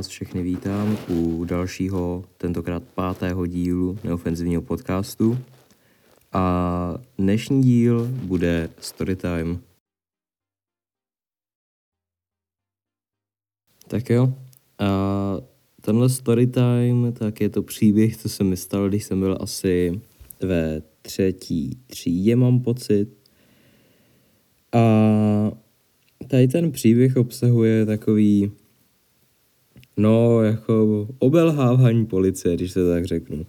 vás všechny vítám u dalšího, tentokrát pátého dílu neofenzivního podcastu. A dnešní díl bude Storytime. Tak jo, a tenhle Storytime, tak je to příběh, co se mi stalo, když jsem byl asi ve třetí třídě, mám pocit. A tady ten příběh obsahuje takový No, jako obelhávání policie, když se tak řeknu.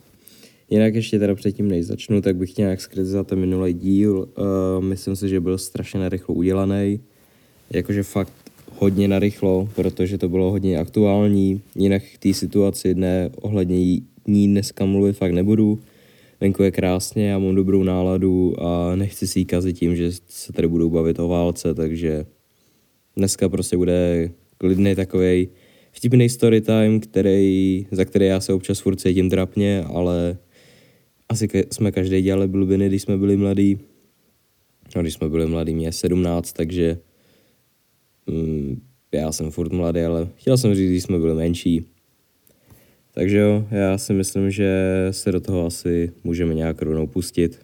Jinak ještě teda předtím, než začnu, tak bych nějak skritizovat ten minulý díl. Uh, myslím si, že byl strašně narychlo udělaný. Jakože fakt hodně narychlo, protože to bylo hodně aktuální. Jinak k té situaci dne ohledně ní dneska mluvit fakt nebudu. Venku je krásně, já mám dobrou náladu a nechci si kazit tím, že se tady budou bavit o válce, takže dneska prostě bude klidný takovej vtipný story time, který, za který já se občas furt cítím trapně, ale asi ke, jsme každý dělali blbiny, když jsme byli mladí. No, když jsme byli mladí, mě je 17, takže mm, já jsem furt mladý, ale chtěl jsem říct, když jsme byli menší. Takže jo, já si myslím, že se do toho asi můžeme nějak rovnou pustit.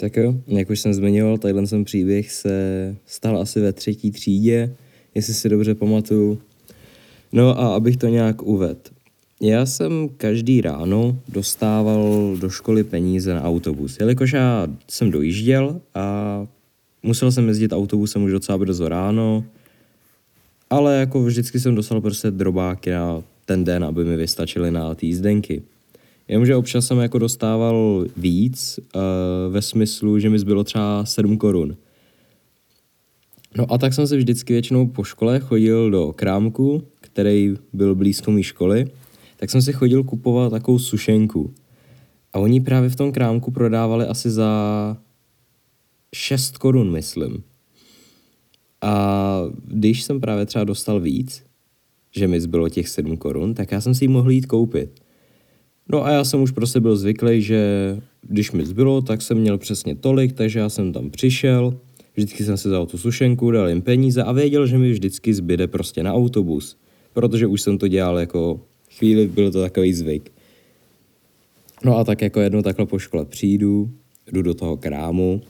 Tak jo, jak už jsem zmiňoval, tadyhle ten příběh se stal asi ve třetí třídě, jestli si dobře pamatuju. No a abych to nějak uvedl. Já jsem každý ráno dostával do školy peníze na autobus, jelikož já jsem dojížděl a musel jsem jezdit autobusem už docela brzo ráno, ale jako vždycky jsem dostal prostě drobáky na ten den, aby mi vystačily na ty jízdenky. Jenomže občas jsem jako dostával víc uh, ve smyslu, že mi zbylo třeba 7 korun. No a tak jsem se vždycky většinou po škole chodil do krámku, který byl blízko mý školy, tak jsem si chodil kupovat takovou sušenku. A oni právě v tom krámku prodávali asi za 6 korun, myslím. A když jsem právě třeba dostal víc, že mi zbylo těch 7 korun, tak já jsem si ji mohl jít koupit. No a já jsem už prostě byl zvyklý, že když mi zbylo, tak jsem měl přesně tolik, takže já jsem tam přišel, vždycky jsem si dal tu sušenku, dal jim peníze a věděl, že mi vždycky zbyde prostě na autobus, protože už jsem to dělal jako chvíli, byl to takový zvyk. No a tak jako jednou takhle po škole přijdu, jdu do toho krámu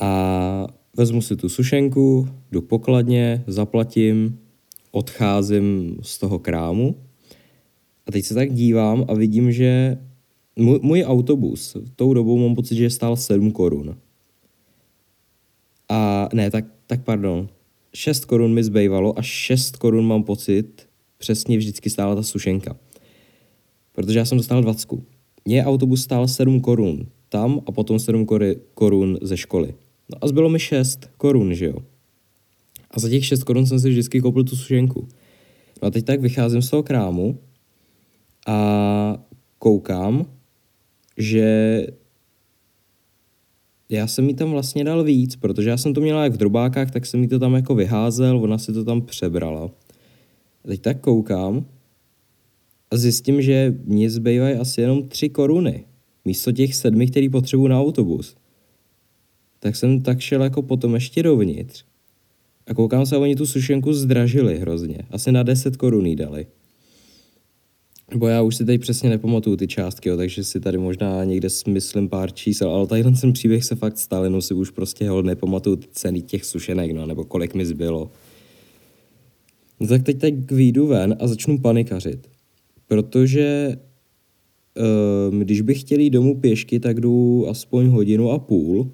a vezmu si tu sušenku, jdu pokladně, zaplatím, odcházím z toho krámu a teď se tak dívám a vidím, že můj, můj autobus, tou dobou mám pocit, že stál 7 korun. A ne, tak, tak pardon, 6 korun mi zbývalo a 6 korun mám pocit, přesně vždycky stála ta sušenka. Protože já jsem dostal 20. Mně autobus stál 7 korun tam a potom 7 korun ze školy. No a zbylo mi 6 korun, že jo. A za těch 6 korun jsem si vždycky koupil tu sušenku. No a teď tak vycházím z toho krámu a koukám, že já jsem jí tam vlastně dal víc, protože já jsem to měla jak v drobákách, tak jsem jí to tam jako vyházel, ona si to tam přebrala. A teď tak koukám a zjistím, že mě zbývají asi jenom tři koruny, místo těch sedmi, který potřebuji na autobus. Tak jsem tak šel jako potom ještě dovnitř. A koukám se, oni tu sušenku zdražili hrozně. Asi na 10 korun dali. Bo já už si tady přesně nepamatuju ty částky, jo, takže si tady možná někde smyslím pár čísel, ale tady ten příběh se fakt stal, jenom si už prostě hol nepamatuju ceny těch sušenek, no, nebo kolik mi zbylo. No tak teď tak vyjdu ven a začnu panikařit. Protože um, když bych chtěl jít domů pěšky, tak jdu aspoň hodinu a půl,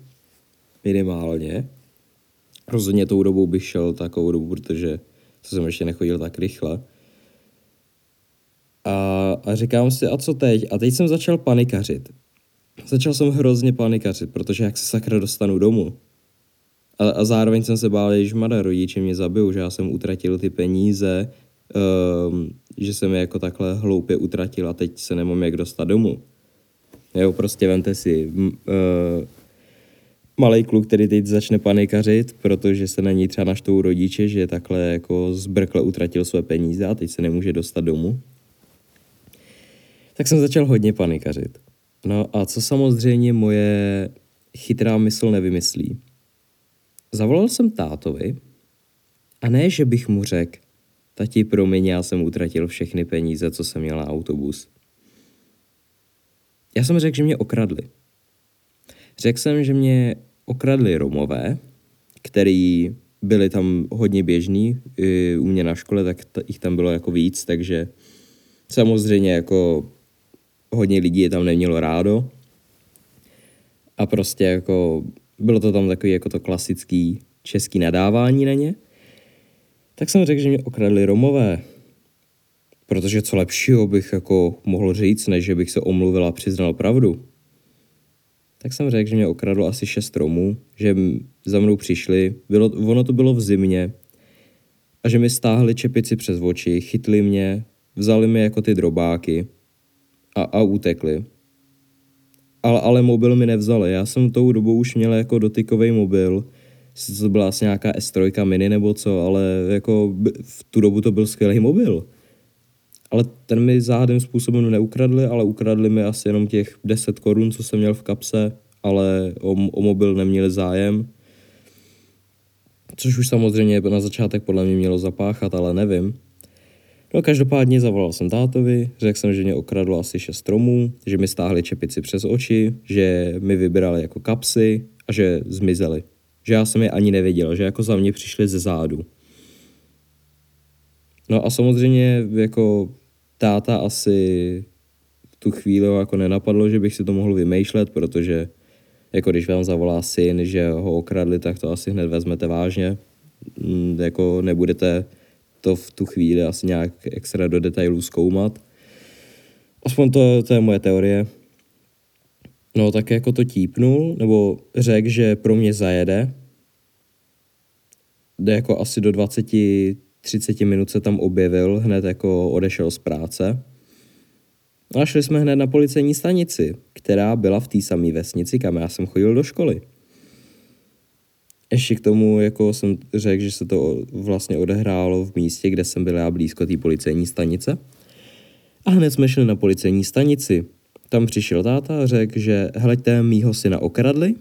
minimálně. Rozhodně tou dobou bych šel takovou dobu, protože jsem ještě nechodil tak rychle. A, a říkám si, a co teď? A teď jsem začal panikařit. Začal jsem hrozně panikařit, protože jak se sakra dostanu domů. A, a zároveň jsem se bál, že mada rodiče mě zabijou, že já jsem utratil ty peníze, um, že jsem je jako takhle hloupě utratil a teď se nemám jak dostat domů. Jo, prostě vemte si, uh, malý kluk, který teď začne panikařit, protože se na něj třeba naštou rodiče, že takhle jako zbrkle utratil své peníze a teď se nemůže dostat domů tak jsem začal hodně panikařit. No a co samozřejmě moje chytrá mysl nevymyslí. Zavolal jsem tátovi A ne, že bych mu řekl, tati, promiň, já jsem utratil všechny peníze, co jsem měl na autobus. Já jsem řekl, že mě okradli. Řekl jsem, že mě okradli Romové, který byli tam hodně běžní, u mě na škole, tak jich tam bylo jako víc, takže samozřejmě jako hodně lidí je tam nemělo rádo. A prostě jako bylo to tam takový jako to klasický český nadávání na ně. Tak jsem řekl, že mě okradli Romové. Protože co lepšího bych jako mohl říct, než že bych se omluvil a přiznal pravdu. Tak jsem řekl, že mě okradlo asi šest Romů, že za mnou přišli, bylo, ono to bylo v zimě, a že mi stáhli čepici přes oči, chytli mě, vzali mi jako ty drobáky a, a utekli. Ale, ale mobil mi nevzali. Já jsem tou dobou už měl jako dotykový mobil. To byla asi nějaká S3 mini nebo co, ale jako v tu dobu to byl skvělý mobil. Ale ten mi záhadným způsobem neukradli, ale ukradli mi asi jenom těch 10 korun, co jsem měl v kapse, ale o, o mobil neměli zájem. Což už samozřejmě na začátek podle mě mělo zapáchat, ale nevím. No každopádně zavolal jsem tátovi, řekl jsem, že mě okradlo asi šest stromů, že mi stáhli čepici přes oči, že mi vybrali jako kapsy a že zmizeli. Že já jsem je ani neviděl, že jako za mě přišli ze zádu. No a samozřejmě jako táta asi v tu chvíli jako nenapadlo, že bych si to mohl vymýšlet, protože jako když vám zavolá syn, že ho okradli, tak to asi hned vezmete vážně. Mm, jako nebudete to v tu chvíli asi nějak extra do detailů zkoumat. Aspoň to, to je moje teorie. No tak jako to típnul, nebo řekl, že pro mě zajede. Jde jako asi do 20-30 minut se tam objevil, hned jako odešel z práce. A šli jsme hned na policejní stanici, která byla v té samé vesnici, kam já jsem chodil do školy. Ještě k tomu jako jsem řekl, že se to vlastně odehrálo v místě, kde jsem byl já blízko té policejní stanice. A hned jsme šli na policejní stanici. Tam přišel táta a řekl, že hleďte, mýho syna okradli,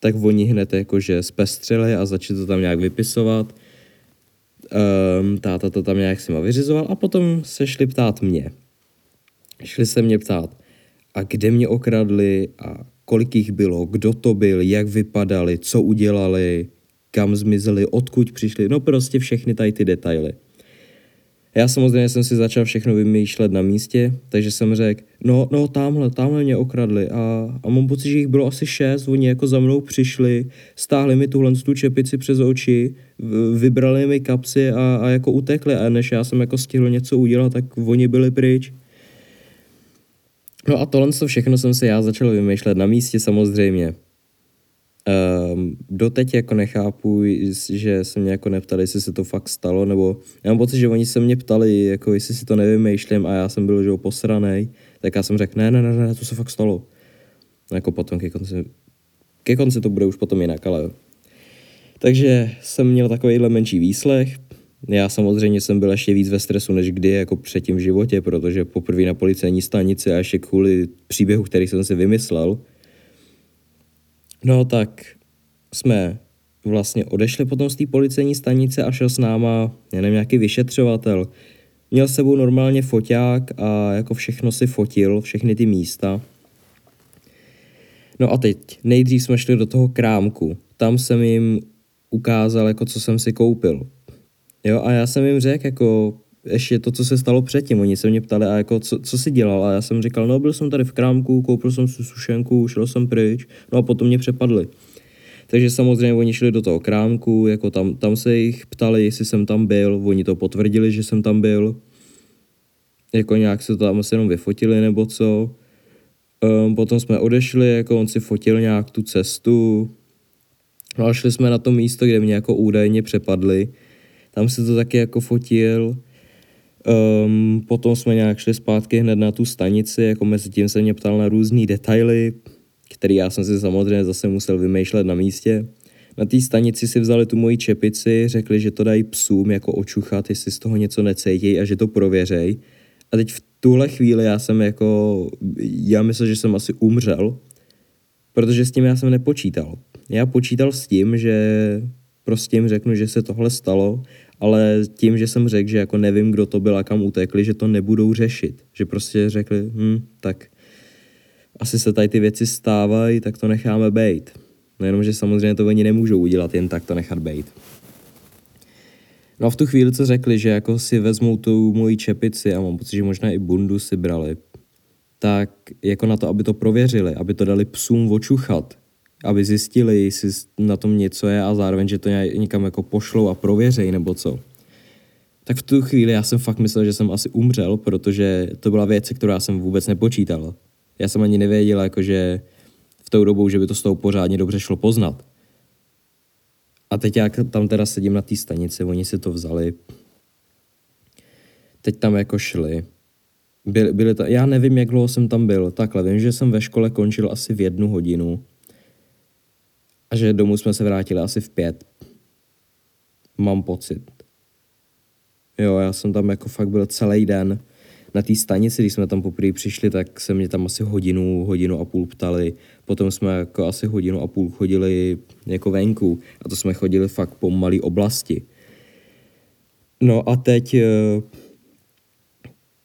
tak oni hned jakože zpestřili a začali to tam nějak vypisovat. Um, táta to tam nějak si ma vyřizoval a potom se šli ptát mě. Šli se mě ptát, a kde mě okradli a kolik jich bylo, kdo to byl, jak vypadali, co udělali, kam zmizeli, odkud přišli, no prostě všechny tady ty detaily. Já samozřejmě jsem si začal všechno vymýšlet na místě, takže jsem řekl, no, no, tamhle, tamhle mě okradli a, a mám pocit, že jich bylo asi šest, oni jako za mnou přišli, stáhli mi tuhle tu čepici přes oči, vybrali mi kapsy a, a jako utekli a než já jsem jako stihl něco udělat, tak oni byli pryč. No a tohle všechno jsem si já začal vymýšlet na místě samozřejmě. Um, doteď jako nechápu, že se mě jako neptali, jestli se to fakt stalo, nebo já mám pocit, že oni se mě ptali, jako jestli si to nevymýšlím a já jsem byl, že jo, posranej, tak já jsem řekl, ne, ne, ne, ne, to se fakt stalo. No jako potom ke konci, ke konci to bude už potom jinak, ale takže jsem měl takovýhle menší výslech, já samozřejmě jsem byl ještě víc ve stresu než kdy jako předtím v životě, protože poprvé na policejní stanici a ještě kvůli příběhu, který jsem si vymyslel. No tak jsme vlastně odešli potom z té policejní stanice a šel s náma, já nevím, nějaký vyšetřovatel. Měl s sebou normálně foťák a jako všechno si fotil, všechny ty místa. No a teď, nejdřív jsme šli do toho krámku. Tam jsem jim ukázal, jako co jsem si koupil. Jo, a já jsem jim řekl, jako, ještě to, co se stalo předtím. Oni se mě ptali, a jako, co, co jsi dělal? A já jsem říkal, no byl jsem tady v krámku, koupil jsem si sušenku, šel jsem pryč, no a potom mě přepadli. Takže samozřejmě oni šli do toho krámku, jako tam, tam se jich ptali, jestli jsem tam byl, oni to potvrdili, že jsem tam byl. Jako nějak se tam asi jenom vyfotili nebo co. Um, potom jsme odešli, jako on si fotil nějak tu cestu. No a šli jsme na to místo, kde mě jako údajně přepadli tam se to taky jako fotil. Um, potom jsme nějak šli zpátky hned na tu stanici, jako mezi tím se mě ptal na různé detaily, který já jsem si samozřejmě zase musel vymýšlet na místě. Na té stanici si vzali tu moji čepici, řekli, že to dají psům jako očuchat, jestli z toho něco necítí a že to prověřej. A teď v tuhle chvíli já jsem jako, já myslel, že jsem asi umřel, protože s tím já jsem nepočítal. Já počítal s tím, že prostě jim řeknu, že se tohle stalo ale tím, že jsem řekl, že jako nevím, kdo to byl a kam utekli, že to nebudou řešit. Že prostě řekli, hm, tak asi se tady ty věci stávají, tak to necháme být. Nejenom, že samozřejmě to oni nemůžou udělat, jen tak to nechat být. No a v tu chvíli, co řekli, že jako si vezmou tu moji čepici a mám pocit, že možná i bundu si brali, tak jako na to, aby to prověřili, aby to dali psům očuchat, aby zjistili, jestli na tom něco je a zároveň, že to někam jako pošlou a prověřej nebo co. Tak v tu chvíli já jsem fakt myslel, že jsem asi umřel, protože to byla věc, kterou já jsem vůbec nepočítal. Já jsem ani nevěděl, jako že v tou dobou, že by to z toho pořádně dobře šlo poznat. A teď já tam teda sedím na té stanici, oni si to vzali. Teď tam jako šli. Byli, byli ta, já nevím, jak dlouho jsem tam byl. Takhle, vím, že jsem ve škole končil asi v jednu hodinu. A že domů jsme se vrátili asi v pět. Mám pocit. Jo, já jsem tam jako fakt byl celý den na té stanici, když jsme tam poprvé přišli, tak se mě tam asi hodinu, hodinu a půl ptali. Potom jsme jako asi hodinu a půl chodili jako venku a to jsme chodili fakt po malé oblasti. No a teď, eh,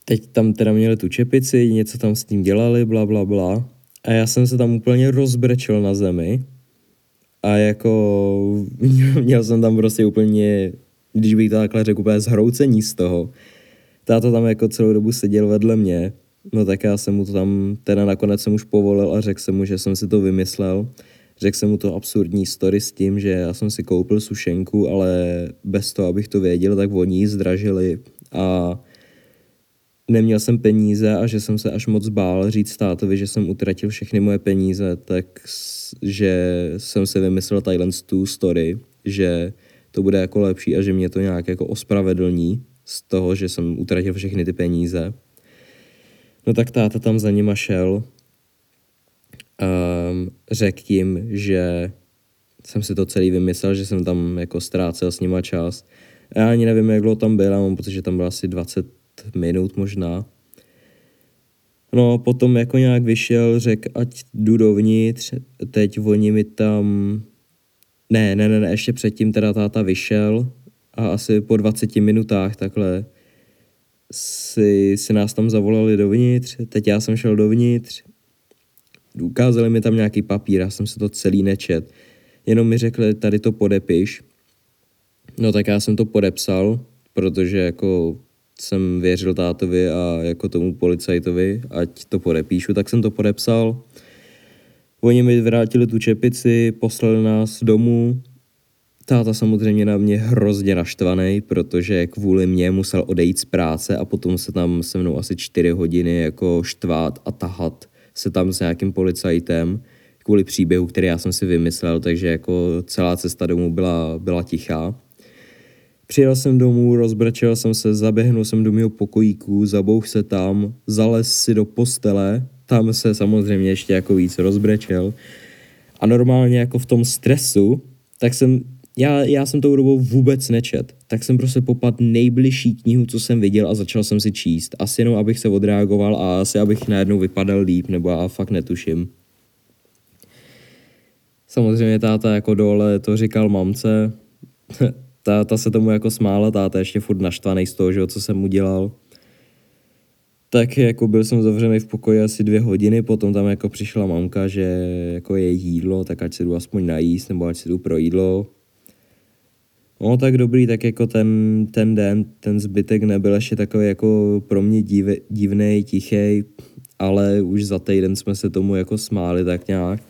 teď tam teda měli tu čepici, něco tam s tím dělali, bla, bla, bla. A já jsem se tam úplně rozbrečel na zemi a jako měl jsem tam prostě úplně, když bych to takhle řekl, úplně zhroucení z toho táta tam jako celou dobu seděl vedle mě, no tak já jsem mu to tam, teda nakonec jsem už povolil a řekl jsem mu, že jsem si to vymyslel. Řekl jsem mu to absurdní story s tím, že já jsem si koupil sušenku, ale bez toho, abych to věděl, tak oni ji zdražili a neměl jsem peníze a že jsem se až moc bál říct tátovi, že jsem utratil všechny moje peníze, tak že jsem si vymyslel tadyhle tu story, že to bude jako lepší a že mě to nějak jako ospravedlní z toho, že jsem utratil všechny ty peníze. No tak táta tam za nima šel, um, řekl jim, že jsem si to celý vymyslel, že jsem tam jako ztrácel s nima čas. Já ani nevím, jak dlouho tam byl, pocit, že tam bylo asi 20 minut možná. No, potom jako nějak vyšel, řekl, ať jdu dovnitř, teď oni mi tam... Ne, ne, ne, ne, ještě předtím teda táta vyšel, a asi po 20 minutách takhle si, si nás tam zavolali dovnitř, teď já jsem šel dovnitř, ukázali mi tam nějaký papír, já jsem se to celý nečet, jenom mi řekli, tady to podepiš, no tak já jsem to podepsal, protože jako jsem věřil tátovi a jako tomu policajtovi, ať to podepíšu, tak jsem to podepsal. Oni mi vrátili tu čepici, poslali nás domů, Táta samozřejmě na mě hrozně naštvaný, protože kvůli mě musel odejít z práce a potom se tam se mnou asi čtyři hodiny jako štvát a tahat se tam s nějakým policajtem kvůli příběhu, který já jsem si vymyslel, takže jako celá cesta domů byla, byla tichá. Přijel jsem domů, rozbrčel jsem se, zaběhnul jsem do mého pokojíku, zabouch se tam, zalez si do postele, tam se samozřejmě ještě jako víc rozbrečel. A normálně jako v tom stresu, tak jsem já, já jsem tou dobou vůbec nečet, tak jsem prostě popad nejbližší knihu, co jsem viděl a začal jsem si číst. Asi jenom, abych se odreagoval a asi, abych najednou vypadal líp, nebo já fakt netuším. Samozřejmě táta jako dole to říkal mamce, táta se tomu jako smála, táta ještě furt naštvaný z toho, že, co jsem udělal. Tak jako byl jsem zavřený v pokoji asi dvě hodiny, potom tam jako přišla mamka, že jako je jídlo, tak ať se jdu aspoň najíst, nebo ať se jdu pro jídlo. No tak dobrý, tak jako ten, ten den, ten zbytek nebyl ještě takový jako pro mě div, divný, tichý, ale už za týden jsme se tomu jako smáli tak nějak.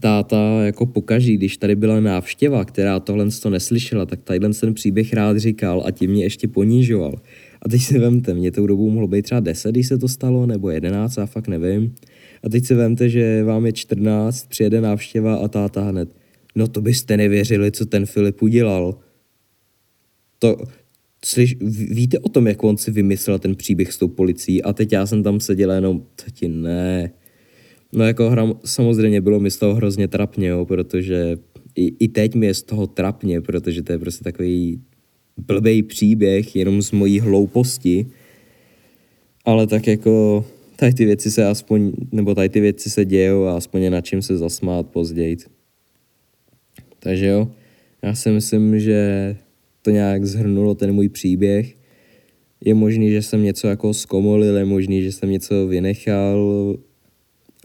Táta jako pokaží, když tady byla návštěva, která tohle to neslyšela, tak tadyhle ten příběh rád říkal a tím mě ještě ponížoval. A teď si vemte, mě tou dobou mohlo být třeba 10, když se to stalo, nebo 11, já fakt nevím. A teď si vemte, že vám je 14, přijede návštěva a táta hned – No to byste nevěřili, co ten Filip udělal. To, slyš, víte o tom, jak on si vymyslel ten příběh s tou policií a teď já jsem tam seděl jenom, ti ne. No jako hra, samozřejmě bylo mi z toho hrozně trapně, jo, protože i, i teď mi je z toho trapně, protože to je prostě takový blbý příběh, jenom z mojí hlouposti. Ale tak jako tady ty věci se aspoň, nebo tady ty věci se dějou a aspoň je na čím se zasmát později. Takže jo, já si myslím, že to nějak zhrnulo ten můj příběh. Je možný, že jsem něco jako zkomolil, je možný, že jsem něco vynechal,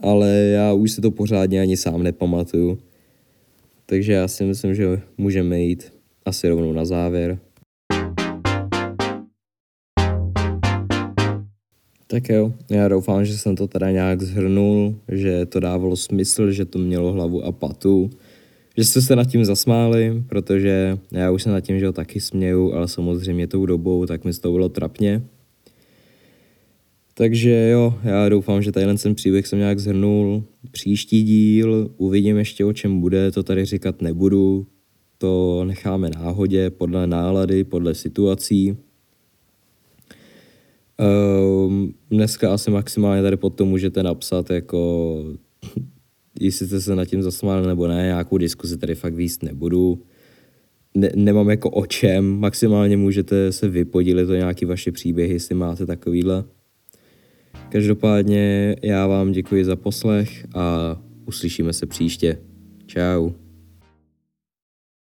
ale já už si to pořádně ani sám nepamatuju. Takže já si myslím, že můžeme jít asi rovnou na závěr. Tak jo, já doufám, že jsem to teda nějak zhrnul, že to dávalo smysl, že to mělo hlavu a patu, že jste se nad tím zasmáli, protože já už se nad tím, že ho taky směju, ale samozřejmě tou dobou, tak mi to bylo trapně. Takže jo, já doufám, že tadyhle ten příběh jsem nějak zhrnul. Příští díl, uvidím ještě o čem bude, to tady říkat nebudu, to necháme náhodě, podle nálady, podle situací. Um, dneska asi maximálně tady pod to můžete napsat jako jestli jste se nad tím zasmáli nebo ne, nějakou diskuzi tady fakt výst nebudu. Ne, nemám jako o čem, maximálně můžete se vypodílit o nějaký vaše příběhy, jestli máte takovýhle. Každopádně já vám děkuji za poslech a uslyšíme se příště. Ciao.